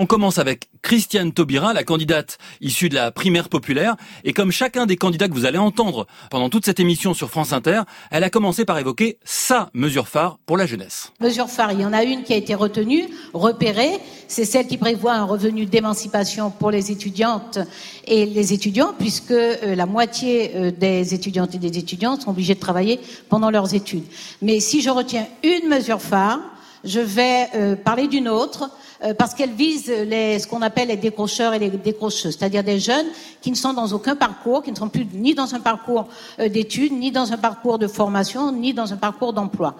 On commence avec Christiane Taubira, la candidate issue de la primaire populaire. Et comme chacun des candidats que vous allez entendre pendant toute cette émission sur France Inter, elle a commencé par évoquer sa mesure phare pour la jeunesse. Mesure phare, il y en a une qui a été retenue, repérée. C'est celle qui prévoit un revenu d'émancipation pour les étudiantes et les étudiants, puisque euh, la moitié euh, des étudiantes et des étudiants sont obligés de travailler pendant leurs études. Mais si je retiens une mesure phare, je vais euh, parler d'une autre parce qu'elle vise les, ce qu'on appelle les décrocheurs et les décrocheuses, c'est-à-dire des jeunes qui ne sont dans aucun parcours, qui ne sont plus ni dans un parcours euh, d'études, ni dans un parcours de formation, ni dans un parcours d'emploi.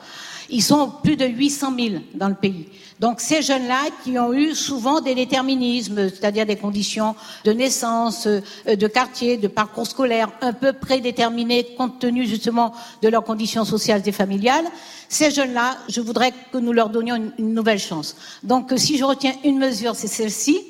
Ils sont plus de 800 000 dans le pays. Donc ces jeunes-là qui ont eu souvent des déterminismes, c'est-à-dire des conditions de naissance, euh, de quartier, de parcours scolaire un peu prédéterminés compte tenu justement de leurs conditions sociales et familiales, ces jeunes-là, je voudrais que nous leur donnions une, nouvelle chance. Donc si je retiens une mesure, c'est celle-ci.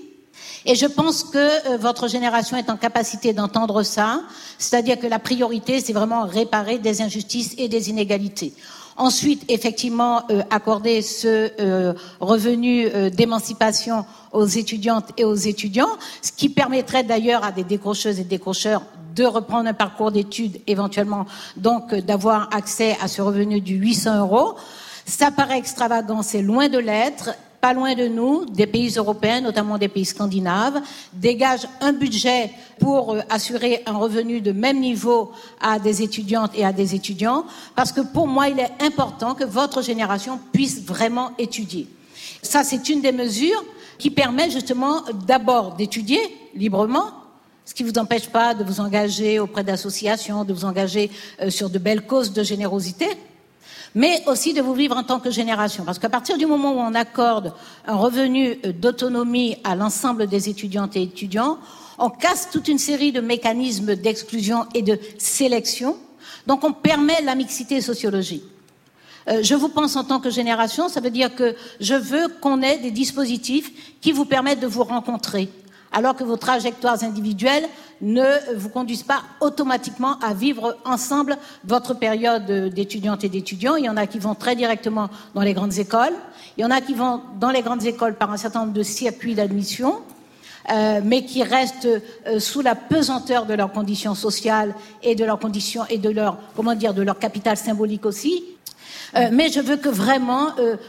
Et je pense que euh, votre génération est en capacité d'entendre ça, c'est-à-dire que la priorité, c'est vraiment réparer des injustices et des inégalités. Ensuite, effectivement, euh, accorder ce euh, revenu d'émancipation aux étudiantes et aux étudiants, ce qui permettrait d'ailleurs à des décrocheuses et décrocheurs de reprendre un parcours d'études éventuellement, donc d'avoir accès à ce revenu du 800 euros. Ça paraît extravagant, c'est loin de l'être pas loin de nous, des pays européens, notamment des pays scandinaves, dégagent un budget pour euh, assurer un revenu de même niveau à des étudiantes et à des étudiants, parce que pour moi, il est important que votre génération puisse vraiment étudier. Ça, c'est une des mesures qui permet justement d'abord d'étudier librement, ce qui ne vous empêche pas de vous engager auprès d'associations, de vous engager euh, sur de belles causes de générosité, mais aussi de vous vivre en tant que génération. Parce qu'à partir du moment où on accorde un revenu euh, d'autonomie à l'ensemble des étudiantes et étudiants, on casse toute une série de mécanismes d'exclusion et de sélection. Donc on permet la mixité sociologique. Euh, je vous pense en tant que génération, ça veut dire que je veux qu'on ait des dispositifs qui vous permettent de vous rencontrer, alors que vos trajectoires individuelles ne vous conduisent pas automatiquement à vivre ensemble votre période d'étudiante et d'étudiants. Il y en a qui vont très directement dans les grandes écoles, il y en a qui vont dans les grandes écoles par un certain nombre de circuits d'admission, euh, mais qui restent euh, sous la pesanteur de leurs conditions sociales et de leurs conditions et de leur comment dire de leur capital symbolique aussi. Euh, mais je veux que vraiment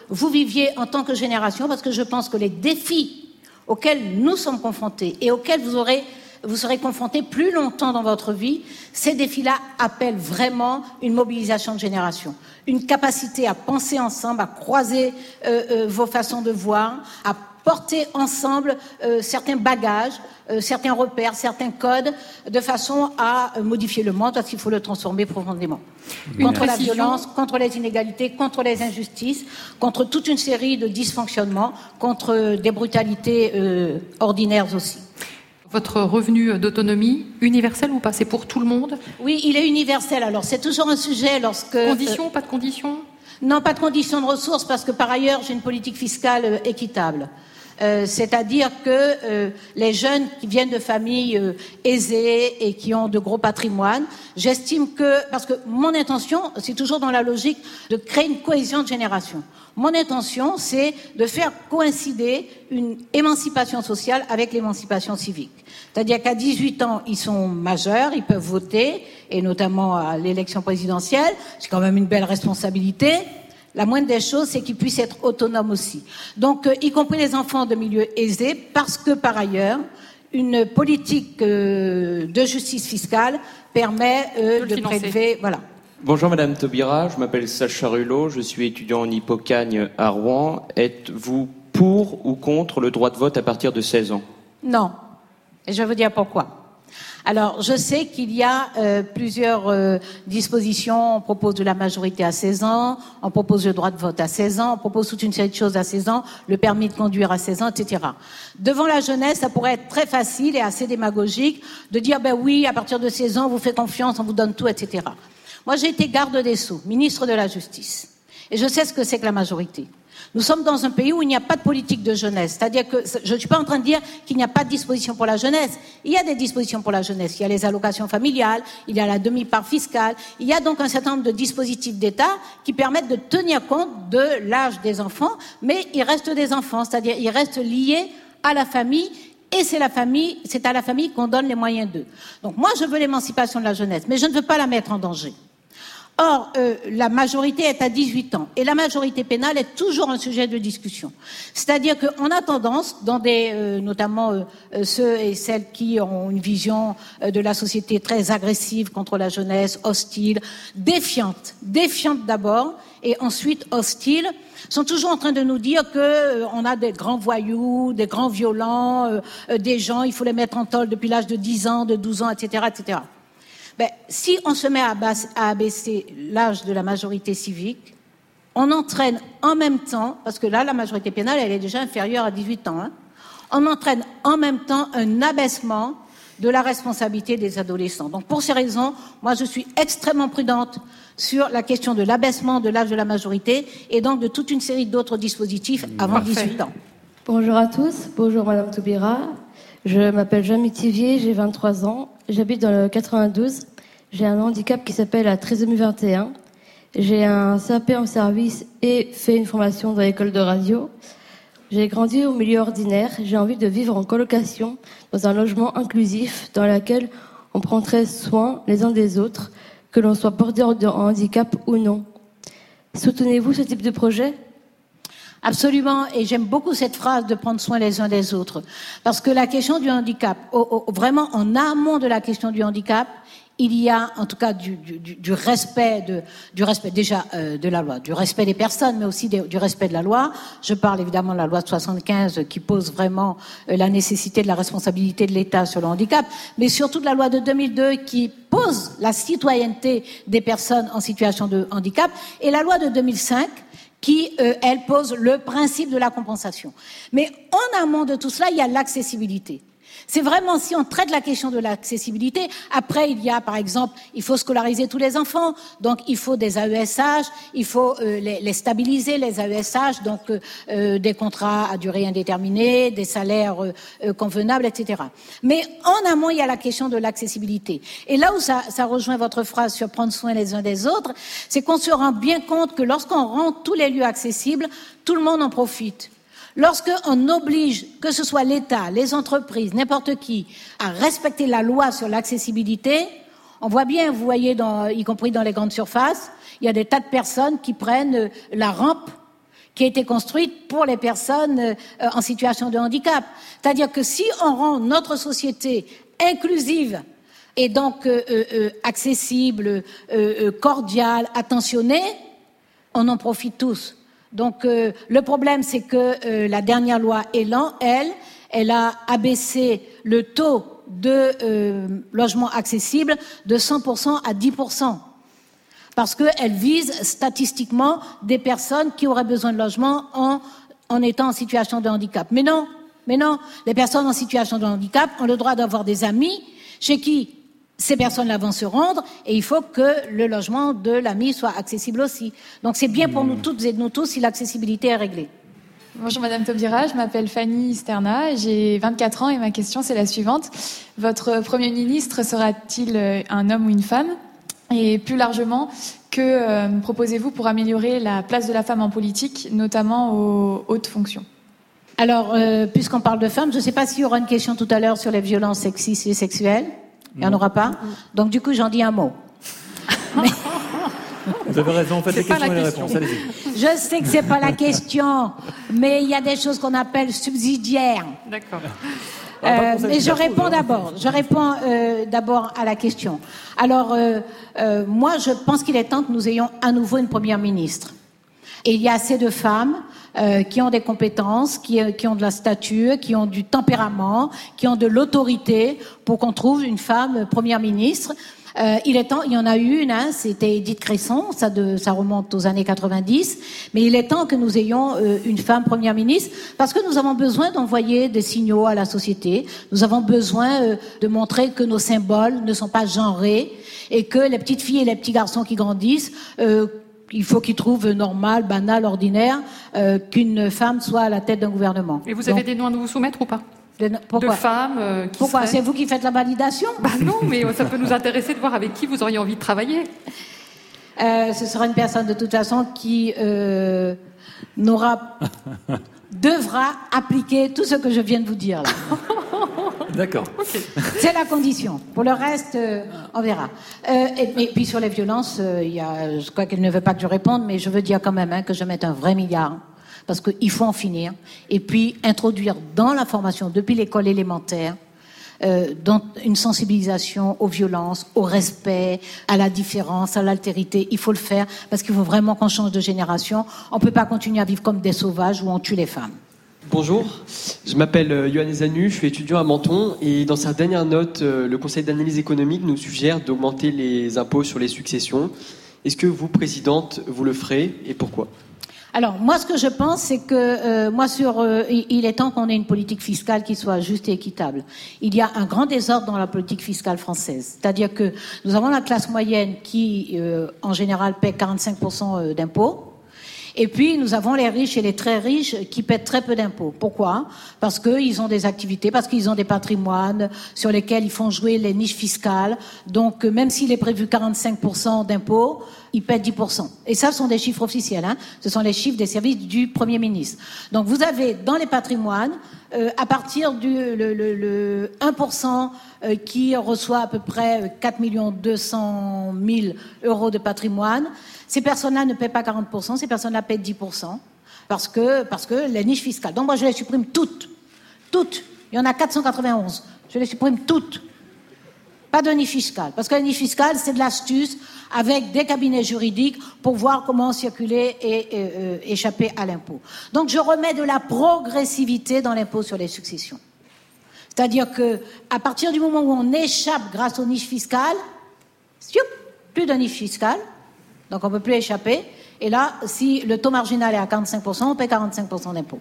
vous viviez en tant que génération, parce que je pense que les défis auxquels nous sommes confrontés et auxquels vous aurez vous serez confrontés plus longtemps dans votre vie, ces défis-là appellent vraiment une mobilisation de génération, une capacité à penser ensemble, à croiser euh, euh, vos façons de voir, à porter ensemble euh, certains bagages, certains repères, certains codes, de façon à modifier le monde, parce qu'il faut le transformer profondément. contre la violence, contre les inégalités, contre les injustices, contre toute une série de dysfonctionnements, contre des brutalités ordinaires aussi. Votre revenu d'autonomie universel ou pas? C'est pour tout le monde? Oui, il est universel. Alors c'est toujours un sujet lorsque... Conditions, euh, pas de conditions? Non, pas de conditions de ressources parce que par ailleurs j'ai une politique fiscale euh, équitable. Euh, c'est-à-dire que euh, les jeunes qui viennent de familles euh, aisées et qui ont de gros patrimoines, j'estime que, parce que mon intention, c'est toujours dans la logique de créer une cohésion de génération. Mon intention, c'est de faire coïncider une émancipation sociale avec l'émancipation civique. C'est-à-dire qu'à 18 ans, ils sont majeurs, ils peuvent voter, et notamment à l'élection présidentielle. C'est quand même une belle responsabilité. La moindre des choses, c'est qu'ils puissent être autonomes aussi. Donc, euh, y compris les enfants de milieux aisés, parce que par ailleurs, une politique euh, de justice fiscale permet euh, de, prélever. Voilà. Bonjour Madame Taubira, je m'appelle Sacha Rulot, je suis étudiant en Hippocagne à Rouen. Êtes-vous pour ou contre le droit de vote à partir de 16 ans? Non. Et je vais vous dire pourquoi. Alors, je sais qu'il y a euh, plusieurs euh, dispositions. On propose de la majorité à 16 ans, on propose le droit de vote à 16 ans, on propose toute une série de choses à 16 ans, le permis de conduire à 16 ans, etc. Devant la jeunesse, ça pourrait être très facile et assez démagogique de dire, ben oui, à partir de 16 ans, on vous fait confiance, on vous donne tout, etc. Moi, j'ai été garde des Sceaux, ministre de la Justice. Et je sais ce que c'est que la majorité. Nous sommes dans un pays où il n'y a pas de politique de jeunesse. C'est-à-dire que je ne suis pas en train de dire qu'il n'y a pas de disposition pour la jeunesse. Il y a des dispositions pour la jeunesse. Il y a les allocations familiales, il y a la demi-part fiscale. Il y a donc un certain nombre de dispositifs d'État qui permettent de tenir compte de l'âge des enfants, mais ils restent des enfants. C'est-à-dire ils restent liés à la famille et c'est la famille, c'est à la famille qu'on donne les moyens d'eux. Donc moi, je veux l'émancipation de la jeunesse, mais je ne veux pas la mettre en danger. Or, euh, la majorité est à 18 ans et la majorité pénale est toujours un sujet de discussion. C'est-à-dire qu'on a tendance, dans des, euh, notamment euh, ceux et celles qui ont une vision de la société très agressive contre la jeunesse, hostile, défiante, défiante d'abord et ensuite hostile, sont toujours en train de nous dire que on a des grands voyous, des grands violents, des gens, il faut les mettre en tôle depuis l'âge de 10 ans, de 12 ans, etc., etc. Ben, si on se met à, abaisser l'âge de la majorité civique, on entraîne en même temps, parce que là, la majorité pénale, elle est déjà inférieure à 18 ans, hein, on entraîne en même temps un abaissement de la responsabilité des adolescents. Donc pour ces raisons, moi je suis extrêmement prudente sur la question de l'abaissement de l'âge de la majorité et donc de toute une série d'autres dispositifs avant 18 ans. Bonjour à tous, bonjour Madame Toubira. Je m'appelle Jeanne Mitivier, j'ai 23 ans, j'habite dans le 92. J'ai un handicap qui s'appelle la trisomie 21. J'ai un CAP en service et fait une formation dans l'école de radio. J'ai grandi au milieu ordinaire. J'ai envie de vivre en colocation dans un logement inclusif dans lequel on prendrait soin les uns des autres, que l'on soit porteur de handicap ou non. Soutenez-vous ce type de projet? Absolument, et j'aime beaucoup cette phrase de prendre soin les uns des autres, parce que la question du handicap, vraiment en amont de la question du handicap, il y a en tout cas du, respect, du respect déjà euh, de la loi, du respect des personnes, mais aussi du respect de la loi. Je parle évidemment de la loi de 75 qui pose vraiment euh, la nécessité de la responsabilité de l'État sur le handicap, mais surtout de la loi de 2002 qui pose la citoyenneté des personnes en situation de handicap, et la loi de 2005 qui, euh, elle, pose le principe de la compensation. Mais en amont de tout cela, il y a l'accessibilité. C'est vraiment si on traite la question de l'accessibilité. Après, il y a, par exemple, il faut scolariser tous les enfants, donc il faut des AESH, il faut euh, les, stabiliser, les AESH, donc euh, euh, des contrats à durée indéterminée, des salaires convenables, etc. Mais en amont, il y a la question de l'accessibilité. Et là où ça, ça rejoint votre phrase sur prendre soin les uns des autres, c'est qu'on se rend bien compte que lorsqu'on rend tous les lieux accessibles, tout le monde en profite. Lorsqu'on oblige, que ce soit l'État, les entreprises, n'importe qui, à respecter la loi sur l'accessibilité, on voit bien, vous voyez, y compris dans les grandes surfaces, il y a des tas de personnes qui prennent euh, la rampe qui a été construite pour les personnes euh, en situation de handicap. C'est-à-dire que si on rend notre société inclusive et donc euh, accessible, cordiale, attentionnée, on en profite tous. Donc euh, le problème, c'est que euh, la dernière loi Elan, elle, elle a abaissé le taux de euh, logement accessible de 100% à 10%. Parce qu'elle vise statistiquement des personnes qui auraient besoin de logement en, en étant en situation de handicap. Mais non, mais non, les personnes en situation de handicap ont le droit d'avoir des amis chez qui ces personnes-là vont se rendre et il faut que le logement de l'ami soit accessible aussi. Donc c'est bien pour nous hmm. toutes et nous tous si l'accessibilité est réglée. Bonjour Madame Taubira, je m'appelle Fanny Sterna, j'ai 24 ans et ma question c'est la suivante. Votre Premier ministre sera-t-il euh, un homme ou une femme? Et plus largement, que euh, proposez-vous pour améliorer la place de la femme en politique, notamment aux hautes fonctions? Alors, euh, puisqu'on parle de femmes, je ne sais pas s'il y aura une question tout à l'heure sur les violences sexistes et sexuelles. Il n'y en aura pas. Donc du coup, j'en dis un mot. Vous avez raison, faites les questions et les réponses. Je sais que c'est pas la question, mais il y a des choses qu'on appelle subsidiaires. D'accord. Euh, mais je réponds d'abord. Je réponds euh, d'abord à la question. Alors, euh, moi, je pense qu'il est temps que nous ayons à nouveau une première ministre. Et il y a assez de femmes euh, qui ont des compétences, qui, euh, qui, ont de la stature, qui ont du tempérament, qui ont de l'autorité pour qu'on trouve une femme première ministre. Euh, il est temps, il y en a eu une, hein, c'était Edith Cresson, ça, de, ça remonte aux années 90, mais il est temps que nous ayons euh, une femme première ministre parce que nous avons besoin d'envoyer des signaux à la société, nous avons besoin euh, de montrer que nos symboles ne sont pas genrés et que les petites filles et les petits garçons qui grandissent il faut qu'ils trouvent normal, banal, ordinaire euh, qu'une femme soit à la tête d'un gouvernement. Et vous avez des noms à nous soumettre ou pas? De, pourquoi de femmes euh, qui Pourquoi C'est vous qui faites la validation bah Non, mais ça peut nous intéresser de voir avec qui vous auriez envie de travailler. Euh, ce sera une personne de toute façon qui n'aura devra appliquer tout ce que je viens de vous dire là. D'accord. C'est la condition. Pour le reste, euh, on verra. Euh, et, puis sur les violences, euh, il y a, je crois qu'elle ne veut pas que je réponde, mais je veux dire quand même hein, que je mette un vrai milliard parce qu'il faut en finir. Et puis introduire dans la formation, depuis l'école élémentaire, euh, dans une sensibilisation aux violences, au respect, à la différence, à l'altérité. Il faut le faire parce qu'il faut vraiment qu'on change de génération. On ne peut pas continuer à vivre comme des sauvages où on tue les femmes. Bonjour, je m'appelle euh, Yohann Zanu, je suis étudiant à Menton et dans sa dernière note, euh, le Conseil d'analyse économique nous suggère d'augmenter les impôts sur les successions. Est-ce que vous, Présidente, vous le ferez et pourquoi? Alors moi, ce que je pense, c'est que euh, moi, il est temps qu'on ait une politique fiscale qui soit juste et équitable. Il y a un grand désordre dans la politique fiscale française, c'est-à-dire que nous avons la classe moyenne qui, en général, paie 45% d'impôts. Et puis, nous avons les riches et les très riches qui paient très peu d'impôts. Pourquoi? Parce qu'ils ont des activités, parce qu'ils ont des patrimoines sur lesquels ils font jouer les niches fiscales. Donc, même s'il est prévu 45% d'impôts, ils paient 10%. Et ça, ce sont des chiffres officiels. Hein. Ce sont les chiffres des services du Premier ministre. Donc vous avez dans les patrimoines, euh, à partir du le, le, le 1% euh, qui reçoit à peu près 4 200 000 euros de patrimoine, ces personnes-là ne paient pas 40%, ces personnes-là paient 10%. Parce que, parce que les niches fiscales. Donc moi, je les supprime toutes. Toutes. Il y en a 491. Je les supprime toutes. Pas de niche fiscale. Parce que la niche fiscale, c'est de l'astuce avec des cabinets juridiques pour voir comment circuler et, euh, échapper à l'impôt. Donc je remets de la progressivité dans l'impôt sur les successions. C'est-à-dire que à partir du moment où on échappe grâce aux niches fiscales, plus de niche fiscale, donc on ne peut plus échapper. Et là, si le taux marginal est à 45%, on paie 45% d'impôt.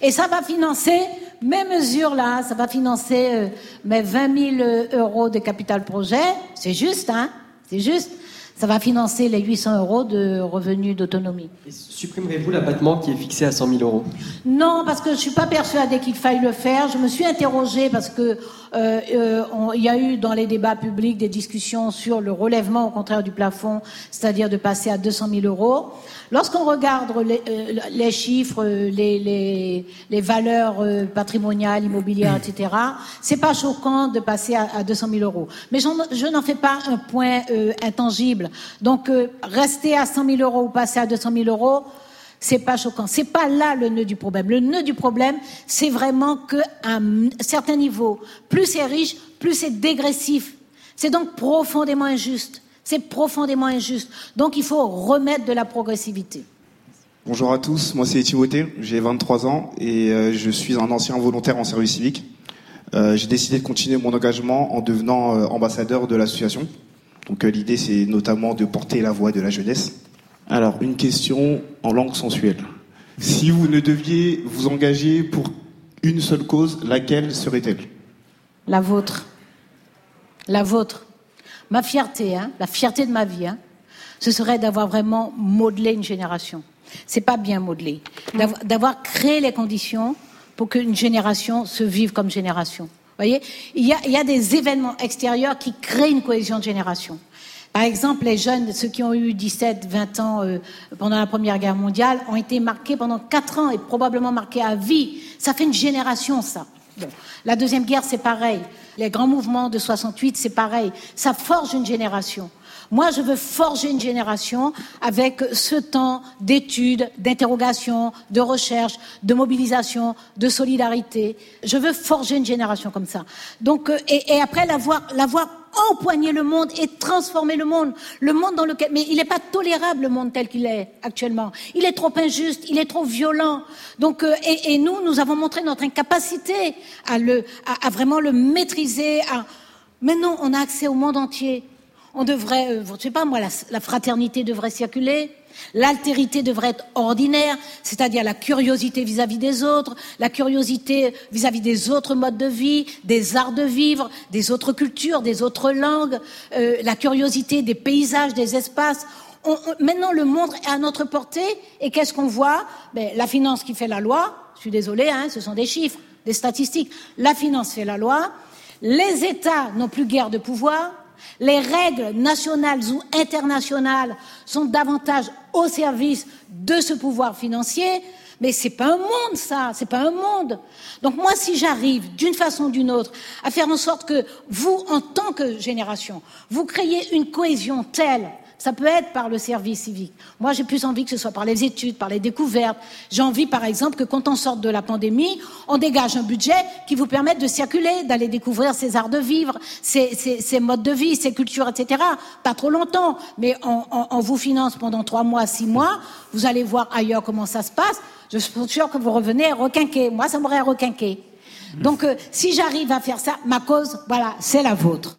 Et ça va financer mes mesures-là, ça va financer euh, mes 20 000 euros de capital projet. C'est juste, hein C'est juste ça va financer les 800 euros de revenus d'autonomie. Supprimerez-vous l'abattement qui est fixé à 100 000 euros? Non, parce que je suis pas persuadée qu'il faille le faire. Je me suis interrogée parce que euh, euh, il y a eu dans les débats publics des discussions sur le relèvement au contraire du plafond, c'est-à-dire de passer à 200 000 euros. Lorsqu'on regarde les, euh, les chiffres, les, les, les, valeurs patrimoniales, immobilières, etc., c'est pas choquant de passer à, à 200 000 euros. Mais je n'en fais pas un point intangible. Donc rester à 100 000 euros ou passer à 200 000 euros, c'est pas choquant. C'est pas là le nœud du problème. Le nœud du problème, c'est vraiment qu'à un certain niveau, plus c'est riche, plus c'est dégressif. C'est donc profondément injuste. C'est profondément injuste. Donc il faut remettre de la progressivité. Bonjour à tous, moi c'est Timothée, j'ai 23 ans et euh, je suis un ancien volontaire en service civique. Euh, j'ai décidé de continuer mon engagement en devenant euh, ambassadeur de l'association. Donc l'idée c'est notamment de porter la voix de la jeunesse. Alors, une question en langue sensuelle. Si vous ne deviez vous engager pour une seule cause, laquelle serait-elle? La vôtre. La vôtre. Ma fierté, hein, la fierté de ma vie, hein, ce serait d'avoir vraiment modelé une génération. C'est pas bien modelé. D'avoir créé les conditions pour qu'une génération se vive comme génération. Voyez il y, a, il y a des événements extérieurs qui créent une cohésion de génération. Par exemple, les jeunes, ceux qui ont eu 17, 20 ans euh, pendant la Première Guerre mondiale, ont été marqués pendant 4 ans et probablement marqués à vie. Ça fait une génération, ça. La Deuxième Guerre, c'est pareil. Les grands mouvements de 68, c'est pareil. Ça forge une génération. Moi, je veux forger une génération avec ce temps d'études, d'interrogation, de recherche, de mobilisation, de solidarité. Je veux forger une génération comme ça. Donc, euh, et, et après l'avoir, l'avoir empoigner le monde et transformer le monde. Le monde dans lequel, mais il n'est pas tolérable le monde tel qu'il est actuellement. Il est trop injuste, il est trop violent. Donc, euh, et, et, nous, nous avons montré notre incapacité à le, à vraiment le maîtriser. À... Maintenant, on a accès au monde entier. On devrait, euh, je sais pas moi, la, fraternité devrait circuler. L'altérité devrait être ordinaire, c'est-à-dire la curiosité vis-à-vis des autres, la curiosité vis-à-vis des autres modes de vie, des arts de vivre, des autres cultures, des autres langues, euh, la curiosité des paysages, des espaces. maintenant, le monde est à notre portée, et qu'est-ce qu'on voit? Ben, La finance qui fait la loi, je suis désolée, hein, ce sont des chiffres, des statistiques. La finance fait la loi, les États n'ont plus guère de pouvoir, les règles nationales ou internationales sont davantage au service de ce pouvoir financier. Mais c'est pas un monde, ça. C'est pas un monde. Donc moi, si j'arrive d'une façon ou d'une autre à faire en sorte que vous, en tant que génération, vous créez une cohésion telle ça peut être par le service civique. Moi, j'ai plus envie que ce soit par les études, par les découvertes. J'ai envie, par exemple, que quand on sorte de la pandémie, on dégage un budget qui vous permette de circuler, d'aller découvrir ces arts de vivre, ces, ces, modes de vie, ces cultures, etc. Pas trop longtemps, mais on, vous finance pendant trois mois, six mois. Vous allez voir ailleurs comment ça se passe. Je suis sûre que vous revenez requinquer. Moi, ça m'aurait requinqué. Donc, euh, si j'arrive à faire ça, ma cause, voilà, c'est la vôtre.